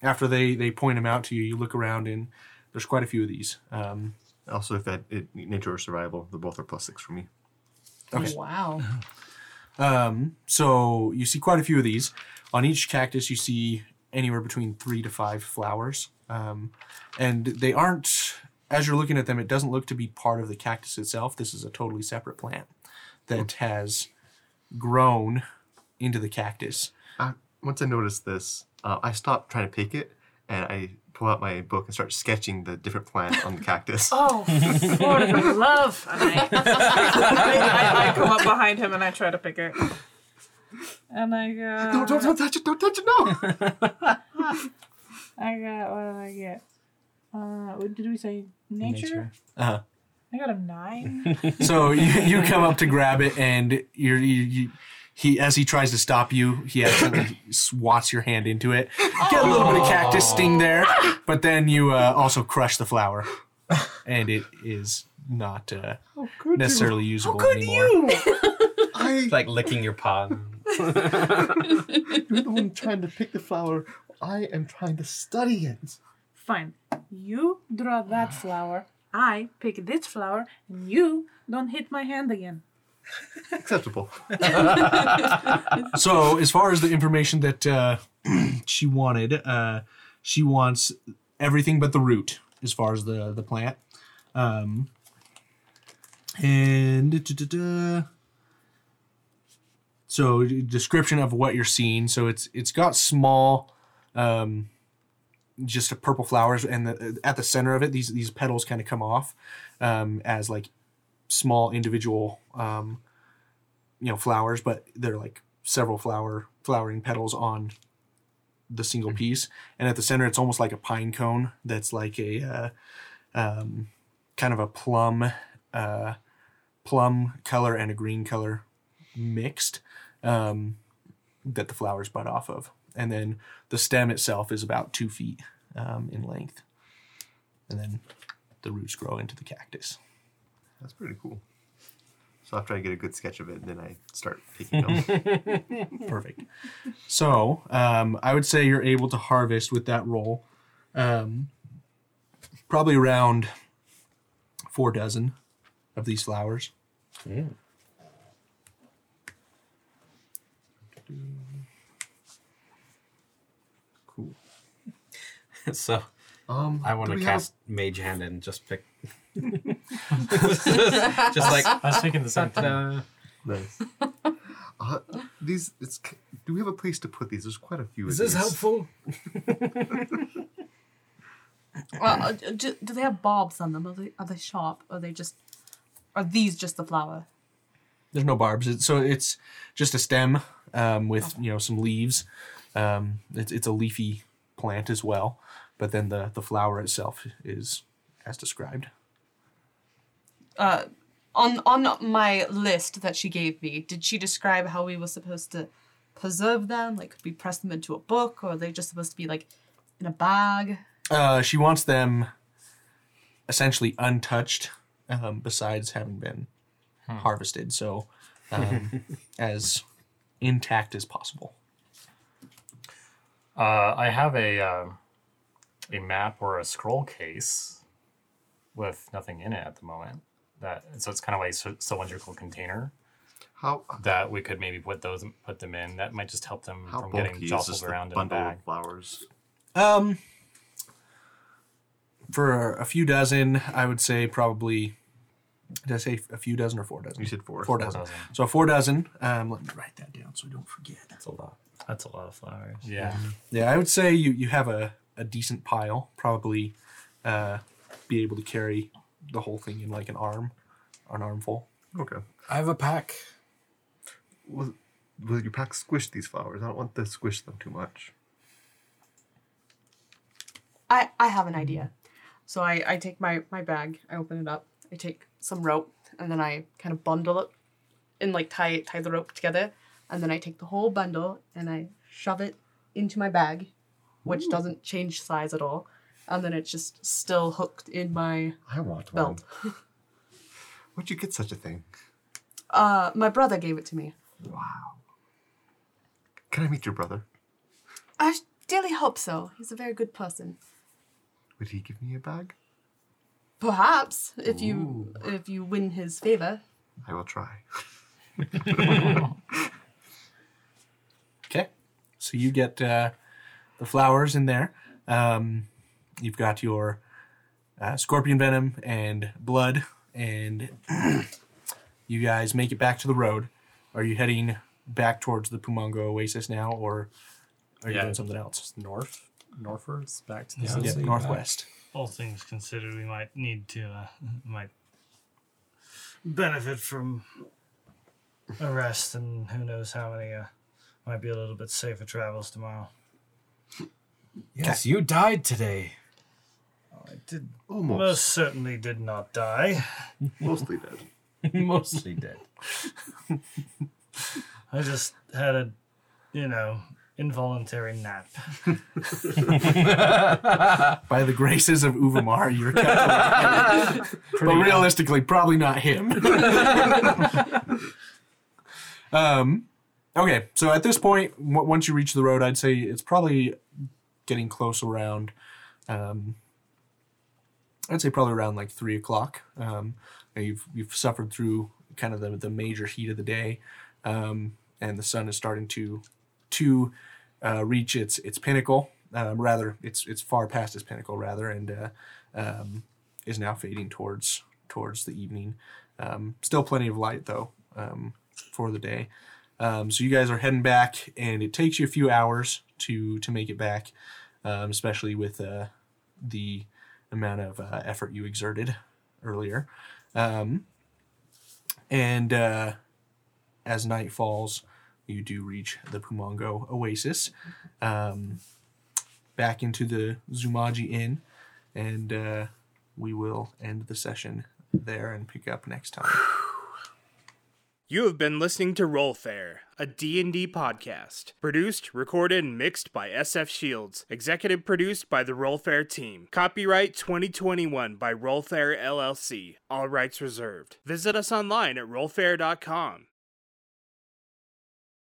after they they point them out to you you look around and there's quite a few of these um, Also, if that it, nature or survival, the both are plus six for me. Okay. Wow. Um, so you see quite a few of these. On each cactus, you see anywhere between three to five flowers. Um, and they aren't, as you're looking at them, it doesn't look to be part of the cactus itself. This is a totally separate plant that has grown into the cactus. Uh, once I noticed this, uh, I stopped trying to pick it, and I pull out my book and start sketching the different plant on the cactus. Oh, for the love! And I, I, I come up behind him and I try to pick it. And I go. don't, don't, don't touch it! Don't touch it! No! I got what did I get? Uh, what did we say? Nature. Uh-huh. I got a nine. So you, you come up to grab it, and you're, you, you, he as he tries to stop you, he accidentally swats your hand into it. You get a little bit of cactus sting there, but then you uh, also crush the flower, and it is not uh, necessarily usable anymore. I, like licking your paw. you're the one trying to pick the flower. I am trying to study it. Fine. You draw that flower. I pick this flower, and you don't hit my hand again. Acceptable. So, as far as the information that uh, she wanted, uh, she wants everything but the root, as far as the the plant. Um, and da-da-da. so description of what you're seeing. So it's it's got small, um, just a purple flowers, and the, at the center of it, these these petals kind of come off um, as like small individual um, you know flowers but they're like several flower flowering petals on the single piece. And at the center it's almost like a pine cone that's like a uh, um, kind of a plum uh, plum color and a green color mixed um, that the flowers bud off of and then the stem itself is about two feet um, in length and then the roots grow into the cactus That's pretty cool. So after I get a good sketch of it, then I start picking them. Perfect. So um, I would say you're able to harvest with that roll um, probably around four dozen of these flowers. cool. so Um, I want to we have- cast Mage Hand and just pick. just like I was thinking the same thing. ta-da. Nice. Uh, these, it's. Do we have a place to put these? There's quite a few. Is of this these. helpful? Well, uh, do, do they have barbs on them? Are they, are they sharp? Are they just? Are these just the flower? There's no barbs, it, so it's just a stem um, with you know some leaves. Um, it's it's a leafy plant as well, but then the the flower itself is as described. Uh, on on my list that she gave me, did she describe how we were supposed to preserve them? Like, could we press them into a book, or are they just supposed to be like in a bag? Uh, she wants them essentially untouched, um, besides having been harvested. So, um, as intact as possible. Uh, I have a uh, a map or a scroll case with nothing in it at the moment. That so it's kind of like a c- cylindrical container How that we could maybe put those put them in. That might just help them how from getting is jostled around in the bag. of flowers? Um, for a few dozen, I would say probably. Did I say a few dozen or four dozen? You said four. Four dozen. So four dozen. Um, let me write that down so I don't forget. That's a lot. That's a lot of flowers. Yeah. Yeah, I would say you you have a, a decent pile. Probably, uh, be able to carry the whole thing in like an arm, an armful. Okay. I have a pack. Will, will your pack squish these flowers? I don't want to squish them too much. I I have an idea. So I I take my my bag, I open it up, I take some rope, and then I kind of bundle it, and like tie tie the rope together, and then I take the whole bundle and I shove it into my bag, which doesn't change size at all, and then it's just still hooked in my I want belt. one. Where'd you get such a thing? Uh, my brother gave it to me. Wow. Can I meet your brother? I dearly hope so. He's a very good person. Would he give me a bag? Perhaps if you if you win his favor. I will try. Okay. So you get uh, the flowers in there. Um, you've got your uh, scorpion venom and blood, and you guys make it back to the road. Are you heading back towards the Pumongo Oasis now, or are you Yeah. doing something else? North, northwards, back to the Yeah. Yeah, see northwest. All things considered, we might need to, uh, might benefit from a rest, and who knows how many, uh, might be a little bit safer travels tomorrow. Yes, you died today. I did Almost. most certainly did not die. Mostly dead. Mostly dead. I just had a, you know, involuntary nap. By the graces of Uvamar, you're kept alive. but realistically, probably not him. um, okay, so at this point, w- once you reach the road, I'd say it's probably getting close around. Um, I'd say probably around like three o'clock. Um, you've you've suffered through kind of the, the major heat of the day, um, and the sun is starting to to uh, reach its its pinnacle. Um, rather, it's it's far past its pinnacle rather, and uh, um, is now fading towards towards the evening. Um, still plenty of light though for the day. Um, so you guys are heading back, and it takes you a few hours to to make it back, um, especially with uh, the amount of uh, effort you exerted earlier. Um, and uh, as night falls, you do reach the Pumongo Oasis, um, back into the Zumaji Inn, and uh, we will end the session there and pick up next time. You have been listening to RollFare, a D&D podcast. Produced, recorded, and mixed by SF Shields. Executive produced by the RollFare team. Copyright 2021 by RollFare LLC. All rights reserved. Visit us online at rollfare.com.